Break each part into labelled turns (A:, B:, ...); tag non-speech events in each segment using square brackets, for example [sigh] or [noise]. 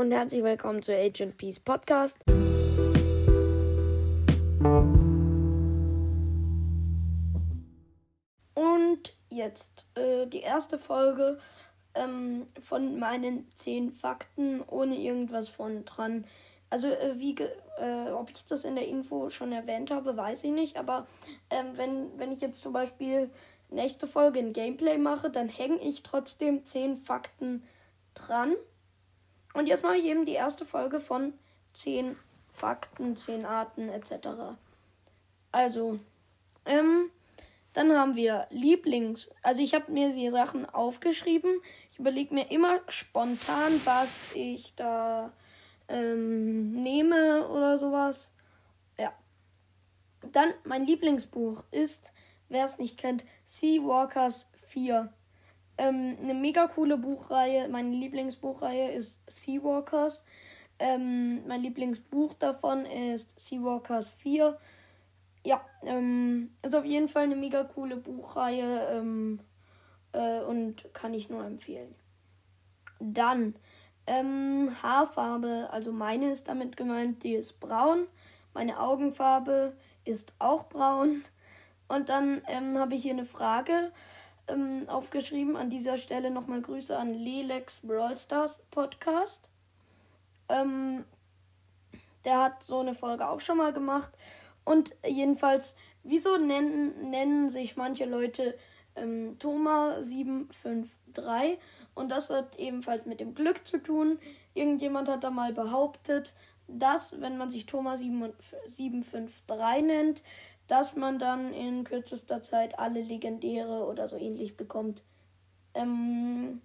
A: und herzlich willkommen zu Agent Peace Podcast. Und jetzt äh, die erste Folge ähm, von meinen 10 Fakten ohne irgendwas von dran. Also äh, wie äh, ob ich das in der Info schon erwähnt habe, weiß ich nicht. Aber ähm, wenn, wenn ich jetzt zum Beispiel nächste Folge ein Gameplay mache, dann hänge ich trotzdem 10 Fakten dran. Und jetzt mache ich eben die erste Folge von 10 Fakten, 10 Arten etc. Also, ähm, dann haben wir Lieblings. Also ich habe mir die Sachen aufgeschrieben. Ich überlege mir immer spontan, was ich da ähm, nehme oder sowas. Ja. Dann mein Lieblingsbuch ist, wer es nicht kennt, Seawalkers 4. Ähm, eine mega coole Buchreihe. Meine Lieblingsbuchreihe ist Seawalkers. Ähm, mein Lieblingsbuch davon ist Seawalkers 4 ja, ähm, ist auf jeden Fall eine mega coole Buchreihe ähm, äh, und kann ich nur empfehlen. Dann ähm, Haarfarbe, also meine ist damit gemeint, die ist braun. Meine Augenfarbe ist auch braun. Und dann ähm, habe ich hier eine Frage ähm, aufgeschrieben. An dieser Stelle nochmal Grüße an Lelex Brawl Stars Podcast. Ähm, der hat so eine Folge auch schon mal gemacht. Und jedenfalls, wieso nennen, nennen sich manche Leute ähm, Thomas 753? Und das hat ebenfalls mit dem Glück zu tun. Irgendjemand hat da mal behauptet, dass, wenn man sich Thomas 753 nennt, dass man dann in kürzester Zeit alle Legendäre oder so ähnlich bekommt. Ähm,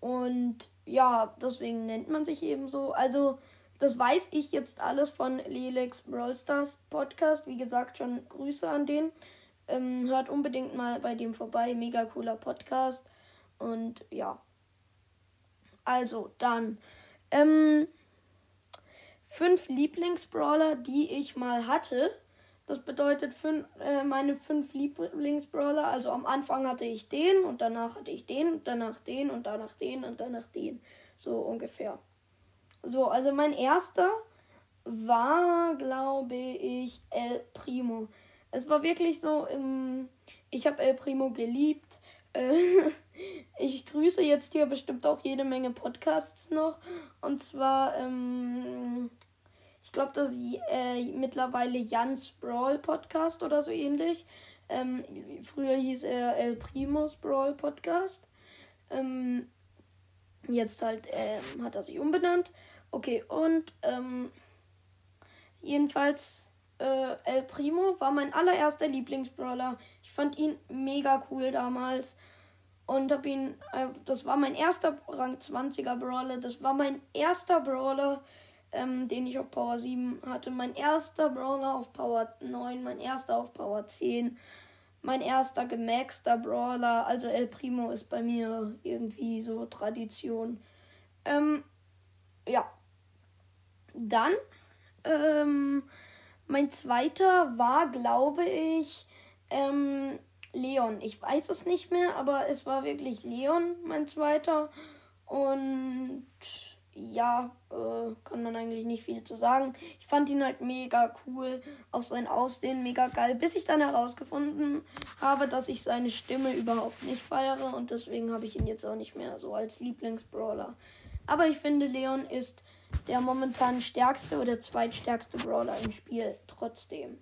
A: und ja, deswegen nennt man sich eben so. Also, das weiß ich jetzt alles von Lelex Brawl Stars Podcast. Wie gesagt, schon Grüße an den. Ähm, hört unbedingt mal bei dem vorbei. Mega cooler Podcast. Und ja. Also, dann. Ähm, fünf Lieblingsbrawler, die ich mal hatte. Das bedeutet fünf, äh, meine fünf Lieblingsbrawler. Also am Anfang hatte ich den und danach hatte ich den und danach den und danach den und danach den. So ungefähr. So, also mein erster war, glaube ich, El Primo. Es war wirklich so, im, ich habe El Primo geliebt. Äh, [laughs] ich grüße jetzt hier bestimmt auch jede Menge Podcasts noch. Und zwar, ähm, glaube, das ist äh, mittlerweile Jans Brawl Podcast oder so ähnlich. Ähm, früher hieß er El Primos Brawl Podcast. Ähm, jetzt halt ähm, hat er sich umbenannt. Okay, und ähm, jedenfalls äh, El Primo war mein allererster Lieblingsbrawler. Ich fand ihn mega cool damals. Und hab ihn, äh, das war mein erster Rang 20er Brawler. Das war mein erster Brawler, ähm, den ich auf Power 7 hatte. Mein erster Brawler auf Power 9, mein erster auf Power 10. Mein erster gemaxter Brawler. Also El Primo ist bei mir irgendwie so Tradition. Ähm, ja, dann, ähm, mein zweiter war, glaube ich, ähm, Leon. Ich weiß es nicht mehr, aber es war wirklich Leon, mein zweiter. Und ja, äh, kann man eigentlich nicht viel zu sagen. Ich fand ihn halt mega cool, auch sein Aussehen mega geil, bis ich dann herausgefunden habe, dass ich seine Stimme überhaupt nicht feiere und deswegen habe ich ihn jetzt auch nicht mehr so als Lieblingsbrawler. Aber ich finde, Leon ist der momentan stärkste oder zweitstärkste Brawler im Spiel trotzdem.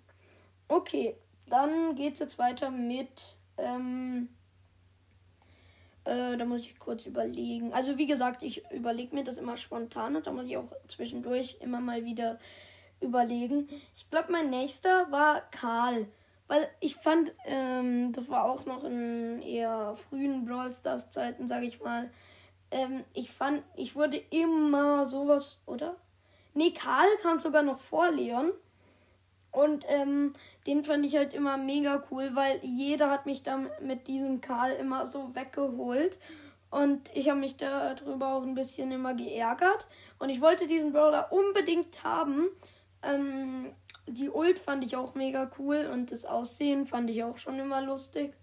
A: Okay, dann geht es jetzt weiter mit. Ähm, äh, da muss ich kurz überlegen. Also wie gesagt, ich überlege mir das immer spontan und da muss ich auch zwischendurch immer mal wieder überlegen. Ich glaube, mein nächster war Karl. Weil ich fand, ähm, das war auch noch in eher frühen Brawl Stars Zeiten, sage ich mal, ähm, ich fand, ich wurde immer sowas, oder? Nee, Karl kam sogar noch vor Leon. Und ähm, den fand ich halt immer mega cool, weil jeder hat mich dann mit diesem Karl immer so weggeholt. Und ich habe mich darüber auch ein bisschen immer geärgert. Und ich wollte diesen Brawler unbedingt haben. Ähm, die Ult fand ich auch mega cool und das Aussehen fand ich auch schon immer lustig.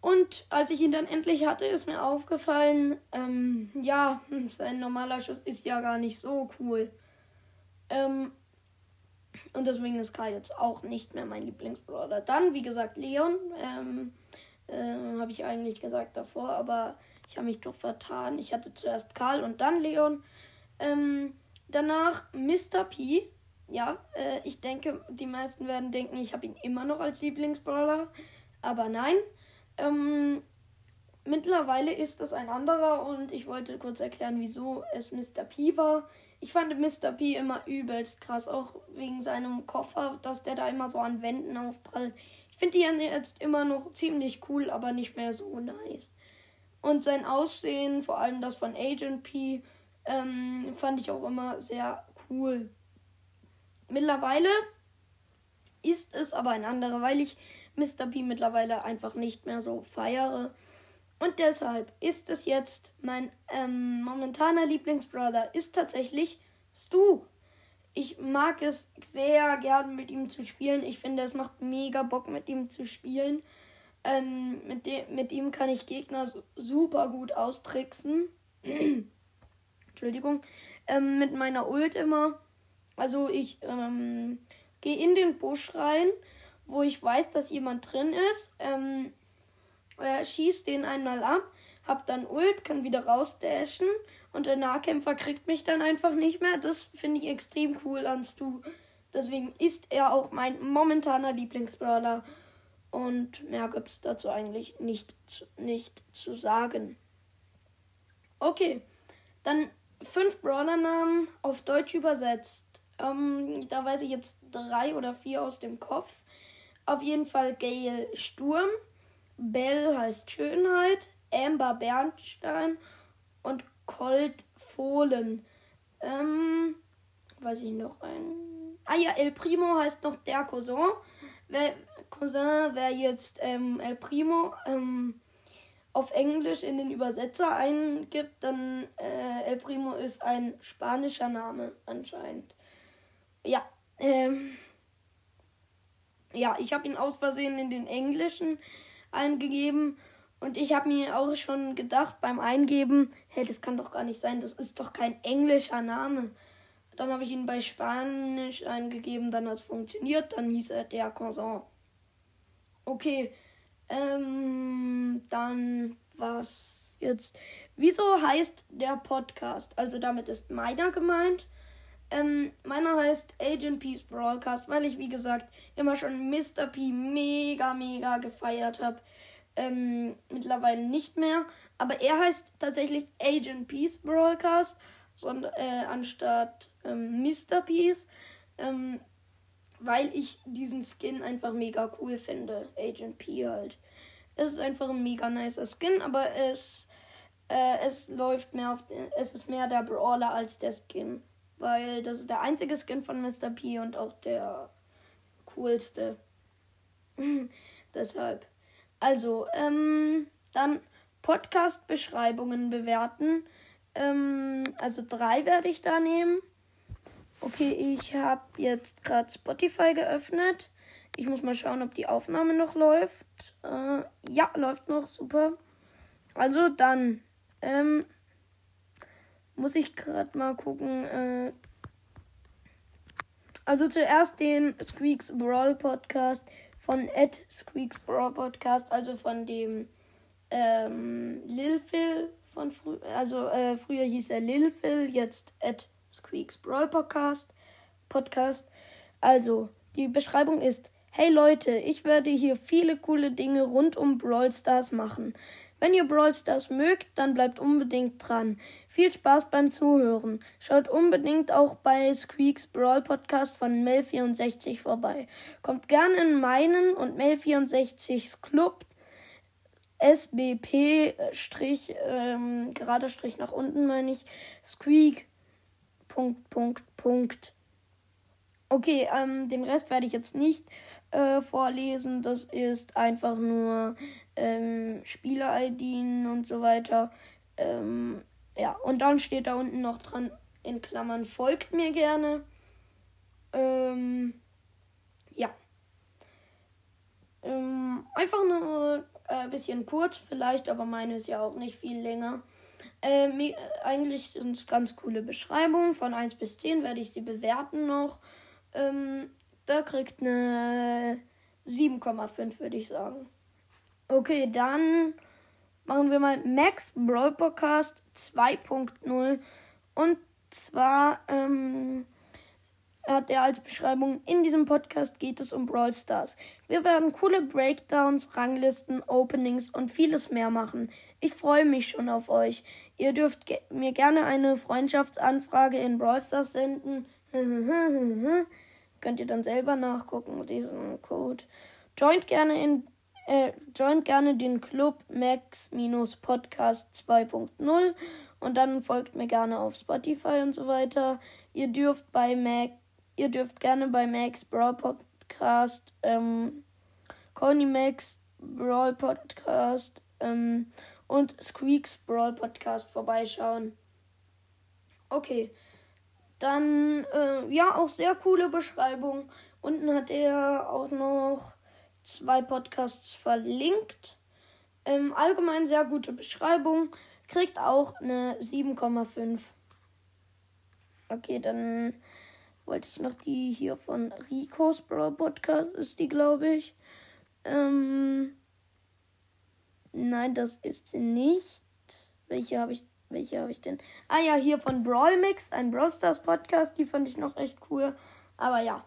A: Und als ich ihn dann endlich hatte, ist mir aufgefallen, ähm, ja, [laughs] sein normaler Schuss ist ja gar nicht so cool. Ähm, und deswegen ist Karl jetzt auch nicht mehr mein Lieblingsbrawler. Dann, wie gesagt, Leon. Ähm, äh, habe ich eigentlich gesagt davor, aber ich habe mich doch vertan. Ich hatte zuerst Karl und dann Leon. Ähm, danach Mr. P. Ja, äh, ich denke, die meisten werden denken, ich habe ihn immer noch als Lieblingsbrawler. Aber nein. Ähm, mittlerweile ist das ein anderer und ich wollte kurz erklären, wieso es Mr. P war. Ich fand Mr. P immer übelst krass, auch wegen seinem Koffer, dass der da immer so an Wänden aufprallt. Ich finde die jetzt immer noch ziemlich cool, aber nicht mehr so nice. Und sein Aussehen, vor allem das von Agent P, ähm, fand ich auch immer sehr cool. Mittlerweile ist es aber ein anderer, weil ich Mr. P mittlerweile einfach nicht mehr so feiere. Und deshalb ist es jetzt mein ähm, momentaner Lieblingsbrother ist tatsächlich Stu. Ich mag es sehr gern mit ihm zu spielen. Ich finde, es macht mega Bock mit ihm zu spielen. Ähm, mit, mit ihm kann ich Gegner super gut austricksen. [clears throat] Entschuldigung. Ähm, mit meiner Ult immer. Also ich ähm, gehe in den Busch rein wo ich weiß, dass jemand drin ist. Ähm, äh, schieß den einmal ab, hab dann Ult, kann wieder rausdashen und der Nahkämpfer kriegt mich dann einfach nicht mehr. Das finde ich extrem cool an Stu. Deswegen ist er auch mein momentaner Lieblingsbrawler. Und mehr gibt es dazu eigentlich nicht, nicht zu sagen. Okay, dann fünf Brawler-Namen auf Deutsch übersetzt. Ähm, da weiß ich jetzt drei oder vier aus dem Kopf. Auf jeden Fall Gail Sturm. Bell heißt Schönheit. Amber Bernstein. Und Colt Fohlen. Ähm, weiß ich noch ein. Ah ja, El Primo heißt noch der Cousin. Wer, Cousin, wer jetzt ähm, El Primo ähm, auf Englisch in den Übersetzer eingibt, dann äh, El Primo ist ein spanischer Name anscheinend. Ja, ähm, ja, ich habe ihn aus Versehen in den Englischen eingegeben. Und ich habe mir auch schon gedacht beim Eingeben, hey, das kann doch gar nicht sein, das ist doch kein englischer Name. Dann habe ich ihn bei Spanisch eingegeben, dann hat es funktioniert, dann hieß er der Cousin. Okay, ähm, dann was jetzt? Wieso heißt der Podcast? Also damit ist meiner gemeint. Ähm, meiner heißt Agent Peace Broadcast, weil ich, wie gesagt, immer schon Mr. P mega, mega gefeiert habe. Ähm, mittlerweile nicht mehr. Aber er heißt tatsächlich Agent Peace Broadcast, sondern, äh, anstatt ähm, Mr. Peace. Ähm, weil ich diesen Skin einfach mega cool finde. Agent P halt. Es ist einfach ein mega nicer Skin, aber es, äh, es läuft mehr auf. Es ist mehr der Brawler als der Skin weil das ist der einzige Skin von Mr. P und auch der coolste. [laughs] Deshalb. Also, ähm, dann Podcast-Beschreibungen bewerten. Ähm, also drei werde ich da nehmen. Okay, ich habe jetzt gerade Spotify geöffnet. Ich muss mal schauen, ob die Aufnahme noch läuft. Äh, ja, läuft noch, super. Also dann, ähm, muss ich gerade mal gucken. Äh also zuerst den Squeaks Brawl Podcast von Ed Squeaks Brawl Podcast, also von dem ähm, Lil Phil von früher. Also äh, früher hieß er Lil Phil, jetzt Ed Squeaks Brawl Podcast. Podcast. Also, die Beschreibung ist: Hey Leute, ich werde hier viele coole Dinge rund um Brawl Stars machen. Wenn ihr Brawl Stars mögt, dann bleibt unbedingt dran. Viel Spaß beim Zuhören. Schaut unbedingt auch bei Squeaks Brawl Podcast von Mel64 vorbei. Kommt gern in meinen und Mel64s Club. SBP Strich, ähm, gerade Strich nach unten meine ich. Squeak. Punkt, Punkt, Punkt. Okay, ähm, den Rest werde ich jetzt nicht äh, vorlesen. Das ist einfach nur ähm, Spieler-IDen und so weiter. Ähm, ja, und dann steht da unten noch dran in Klammern, folgt mir gerne. Ähm, ja. Ähm, einfach nur, äh, bisschen kurz vielleicht, aber meine ist ja auch nicht viel länger. Äh, eigentlich sind es ganz coole Beschreibungen. Von 1 bis 10 werde ich sie bewerten noch. Ähm, da kriegt eine 7,5, würde ich sagen. Okay, dann machen wir mal Max Brawl Podcast 2.0. Und zwar ähm, hat er als Beschreibung, in diesem Podcast geht es um Brawl Stars. Wir werden coole Breakdowns, Ranglisten, Openings und vieles mehr machen. Ich freue mich schon auf euch. Ihr dürft ge mir gerne eine Freundschaftsanfrage in Brawl Stars senden. [laughs] Könnt ihr dann selber nachgucken, diesen Code. Joint gerne in äh, joint gerne den Club Max-Podcast 2.0 und dann folgt mir gerne auf Spotify und so weiter. Ihr dürft bei Mac, ihr dürft gerne bei Max Brawl Podcast, ähm, Conny Max Brawl Podcast ähm, und Squeaks Brawl Podcast vorbeischauen. Okay. Dann, äh, ja, auch sehr coole Beschreibung. Unten hat er auch noch zwei Podcasts verlinkt. Ähm, allgemein sehr gute Beschreibung. Kriegt auch eine 7,5. Okay, dann wollte ich noch die hier von Rico's Brawl Podcast, ist die, glaube ich. Ähm, nein, das ist sie nicht. Welche habe ich welche habe ich denn? Ah ja, hier von Brawl Mix, ein Brawl Stars Podcast. Die fand ich noch echt cool. Aber ja.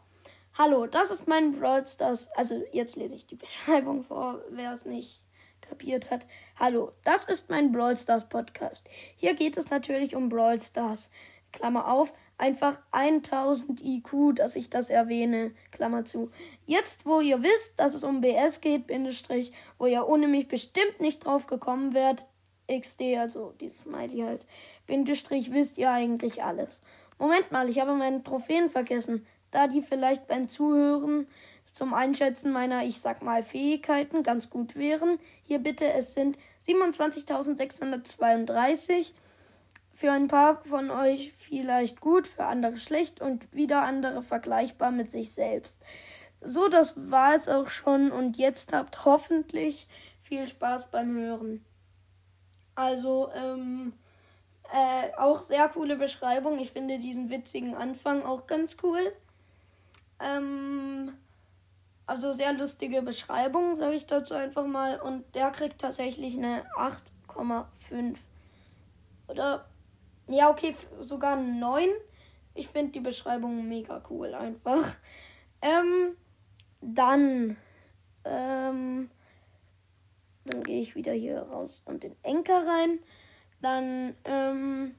A: Hallo, das ist mein Brawl Stars. Also jetzt lese ich die [laughs] Beschreibung vor, wer es nicht kapiert hat. Hallo, das ist mein Brawl Stars Podcast. Hier geht es natürlich um Brawl Stars. Klammer auf, einfach 1000 IQ, dass ich das erwähne. Klammer zu. Jetzt, wo ihr wisst, dass es um BS geht, Bindestrich, wo ihr ohne mich bestimmt nicht drauf gekommen wärt, XD, also dieses Smiley halt. Bindestrich wisst ihr eigentlich alles. Moment mal, ich habe meine Trophäen vergessen. Da die vielleicht beim Zuhören zum Einschätzen meiner, ich sag mal, Fähigkeiten ganz gut wären. Hier bitte, es sind 27.632. Für ein paar von euch vielleicht gut, für andere schlecht und wieder andere vergleichbar mit sich selbst. So, das war es auch schon und jetzt habt hoffentlich viel Spaß beim Hören. Also, ähm, äh, auch sehr coole Beschreibung. Ich finde diesen witzigen Anfang auch ganz cool. Ähm, also sehr lustige Beschreibung, sage ich dazu einfach mal. Und der kriegt tatsächlich eine 8,5. Oder, ja, okay, sogar 9. Ich finde die Beschreibung mega cool einfach. Ähm, dann, ähm, dann gehe ich wieder hier raus und den Enker rein. Dann ähm,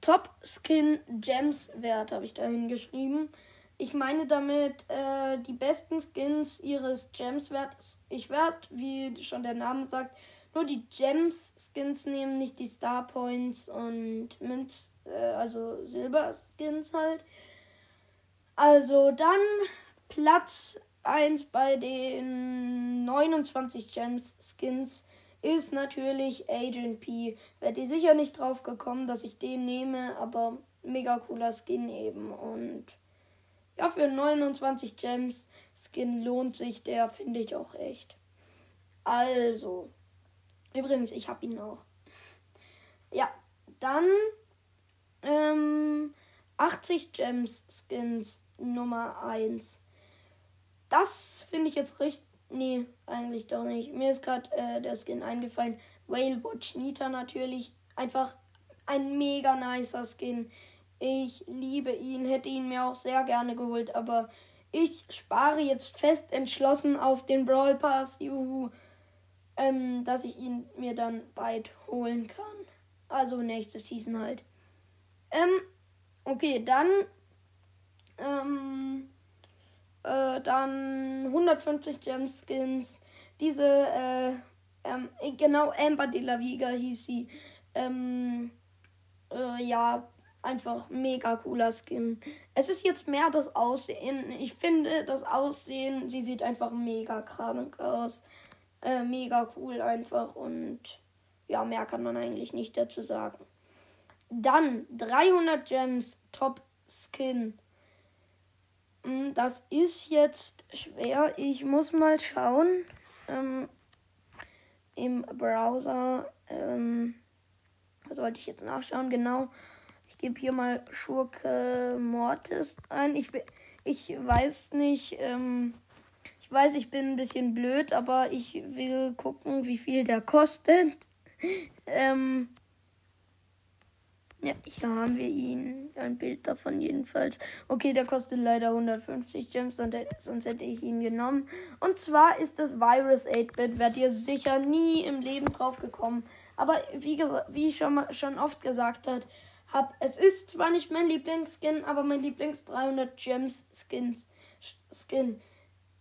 A: Top Skin Gems Wert habe ich da hingeschrieben. Ich meine damit äh, die besten Skins ihres Gems Werts. Ich werde, wie schon der Name sagt, nur die Gems Skins nehmen, nicht die Star Points und Münz, äh, also Silber Skins halt. Also dann Platz 1 bei den 29 Gems Skins ist natürlich Agent P. Wäre die sicher nicht drauf gekommen, dass ich den nehme, aber mega cooler Skin eben. Und ja, für 29 Gems Skin lohnt sich der, finde ich auch echt. Also, übrigens, ich habe ihn auch. Ja, dann ähm, 80 Gems Skins Nummer 1. Das finde ich jetzt richtig. Nee, eigentlich doch nicht. Mir ist gerade äh, der Skin eingefallen. Whale Watch Nita natürlich. Einfach ein mega nicer Skin. Ich liebe ihn, hätte ihn mir auch sehr gerne geholt, aber ich spare jetzt fest entschlossen auf den Brawl Pass, juhu, ähm, dass ich ihn mir dann bald holen kann. Also nächste Season halt. Ähm, okay, dann ähm, äh, dann 150 Gemskins. Diese, äh, ähm, genau, Amber de la Viga hieß sie. Ähm, äh, ja, einfach mega cooler Skin. Es ist jetzt mehr das Aussehen. Ich finde das Aussehen, sie sieht einfach mega krank aus. Äh, mega cool einfach und ja, mehr kann man eigentlich nicht dazu sagen. Dann 300 Gems Top Skin. Hm, das ist jetzt schwer. Ich muss mal schauen. Ähm, im Browser. Ähm, was sollte ich jetzt nachschauen? Genau. Ich gebe hier mal Schurke Mortis ein. Ich, ich weiß nicht. Ähm, ich weiß, ich bin ein bisschen blöd, aber ich will gucken, wie viel der kostet. [laughs] ähm, ja, hier haben wir ihn. Ein Bild davon jedenfalls. Okay, der kostet leider 150 Gems, sonst hätte ich ihn genommen. Und zwar ist das Virus 8-Bit. Werdet ihr sicher nie im Leben drauf gekommen. Aber wie, wie schon, schon oft gesagt hat, hab, es ist zwar nicht mein Lieblingsskin, aber mein Lieblings 300 Gems Skins, Skin.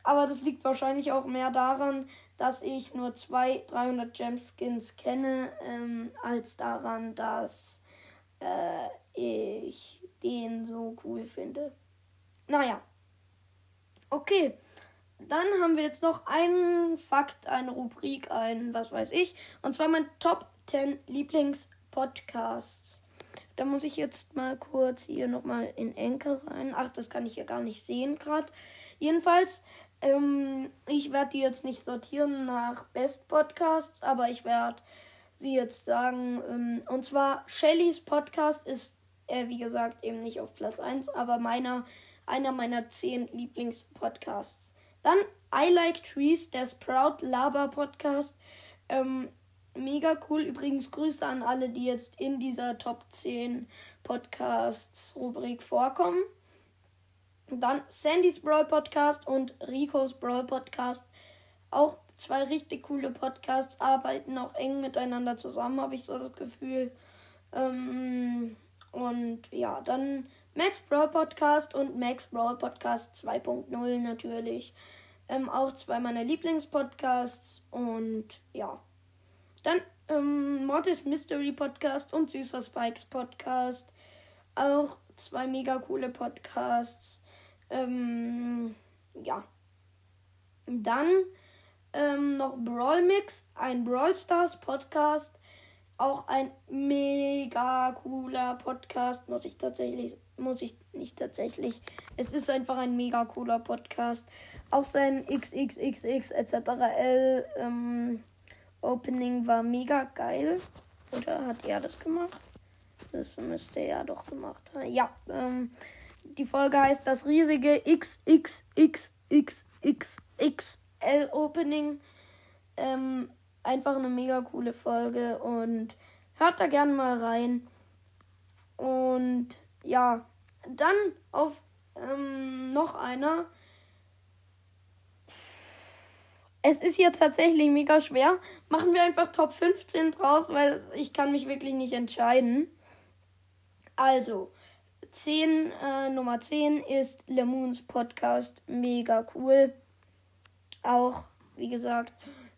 A: Aber das liegt wahrscheinlich auch mehr daran, dass ich nur zwei 300 Gems Skins kenne, ähm, als daran, dass äh, ich den so cool finde. Naja. Okay. Dann haben wir jetzt noch einen Fakt, eine Rubrik, ein was weiß ich. Und zwar mein Top 10 Lieblingspodcasts. Da muss ich jetzt mal kurz hier nochmal in Enke rein. Ach, das kann ich ja gar nicht sehen gerade. Jedenfalls, ähm, ich werde die jetzt nicht sortieren nach Best Podcasts, aber ich werde sie jetzt sagen. Ähm, und zwar Shellys Podcast ist, äh, wie gesagt, eben nicht auf Platz 1, aber meiner, einer meiner 10 Lieblingspodcasts. Dann I Like Trees, der Sprout Laber Podcast. Ähm, mega cool. Übrigens Grüße an alle, die jetzt in dieser Top 10 Podcasts Rubrik vorkommen. Dann Sandys Brawl Podcast und Ricos Brawl Podcast. Auch zwei richtig coole Podcasts arbeiten auch eng miteinander zusammen, habe ich so das Gefühl. Ähm, und ja, dann Max Brawl Podcast und Max Brawl Podcast 2.0 natürlich. Ähm, auch zwei meiner Lieblingspodcasts und ja. Dann ähm, Mortis Mystery Podcast und Süßer Spikes Podcast. Auch zwei mega coole Podcasts. Ähm, ja. Dann ähm, noch Brawl Mix, ein Brawl Stars Podcast. Auch ein mega cooler Podcast, muss ich tatsächlich, muss ich nicht tatsächlich. Es ist einfach ein mega cooler Podcast. Auch sein XXXX etc. L ähm, Opening war mega geil. Oder hat er das gemacht? Das müsste er doch gemacht haben. Ja, ähm, die Folge heißt das riesige XXXXXX L-Opening. Ähm, einfach eine mega coole Folge und hört da gerne mal rein. Und ja, dann auf ähm, noch einer. Es ist hier tatsächlich mega schwer. Machen wir einfach Top 15 draus, weil ich kann mich wirklich nicht entscheiden. Also, 10, äh, Nummer 10 ist Lemons Podcast. Mega cool. Auch, wie gesagt.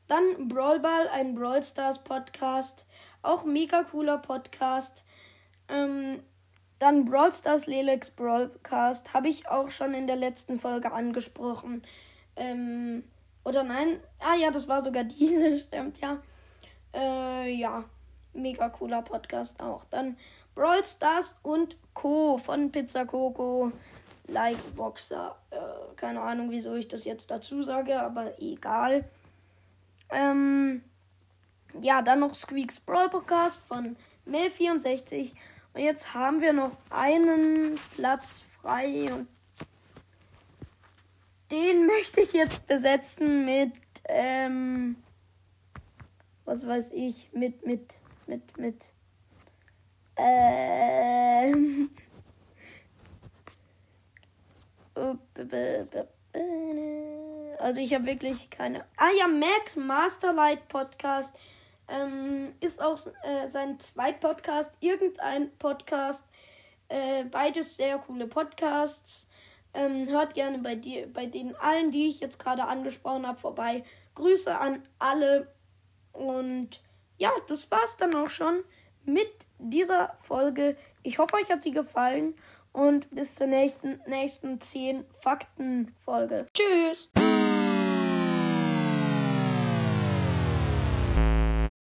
A: Dann Brawl Ball, ein Brawl Stars Podcast. Auch mega cooler Podcast. Ähm, dann Brawl Stars Lelex Broadcast. Habe ich auch schon in der letzten Folge angesprochen. Ähm, oder nein? Ah ja, das war sogar [laughs] diese, stimmt ja. Äh, ja, mega cooler Podcast auch. Dann Brawl Stars und Co. von Pizza Coco. Like Boxer. Äh, keine Ahnung, wieso ich das jetzt dazu sage, aber egal. Ähm, ja, dann noch Squeaks Brawl Podcast von Mel64. Und jetzt haben wir noch einen Platz frei und den möchte ich jetzt besetzen mit, ähm, was weiß ich, mit, mit, mit, mit, ähm, Also ich habe wirklich keine. Ah ja, Max Masterlight Podcast ähm, ist auch äh, sein Zweitpodcast, irgendein Podcast. Äh, beides sehr coole Podcasts. Ähm, hört gerne bei dir, bei den allen, die ich jetzt gerade angesprochen habe, vorbei. Grüße an alle. Und ja, das war's dann auch schon mit dieser Folge. Ich hoffe, euch hat sie gefallen und bis zur nächsten, nächsten 10 Fakten-Folge. Tschüss!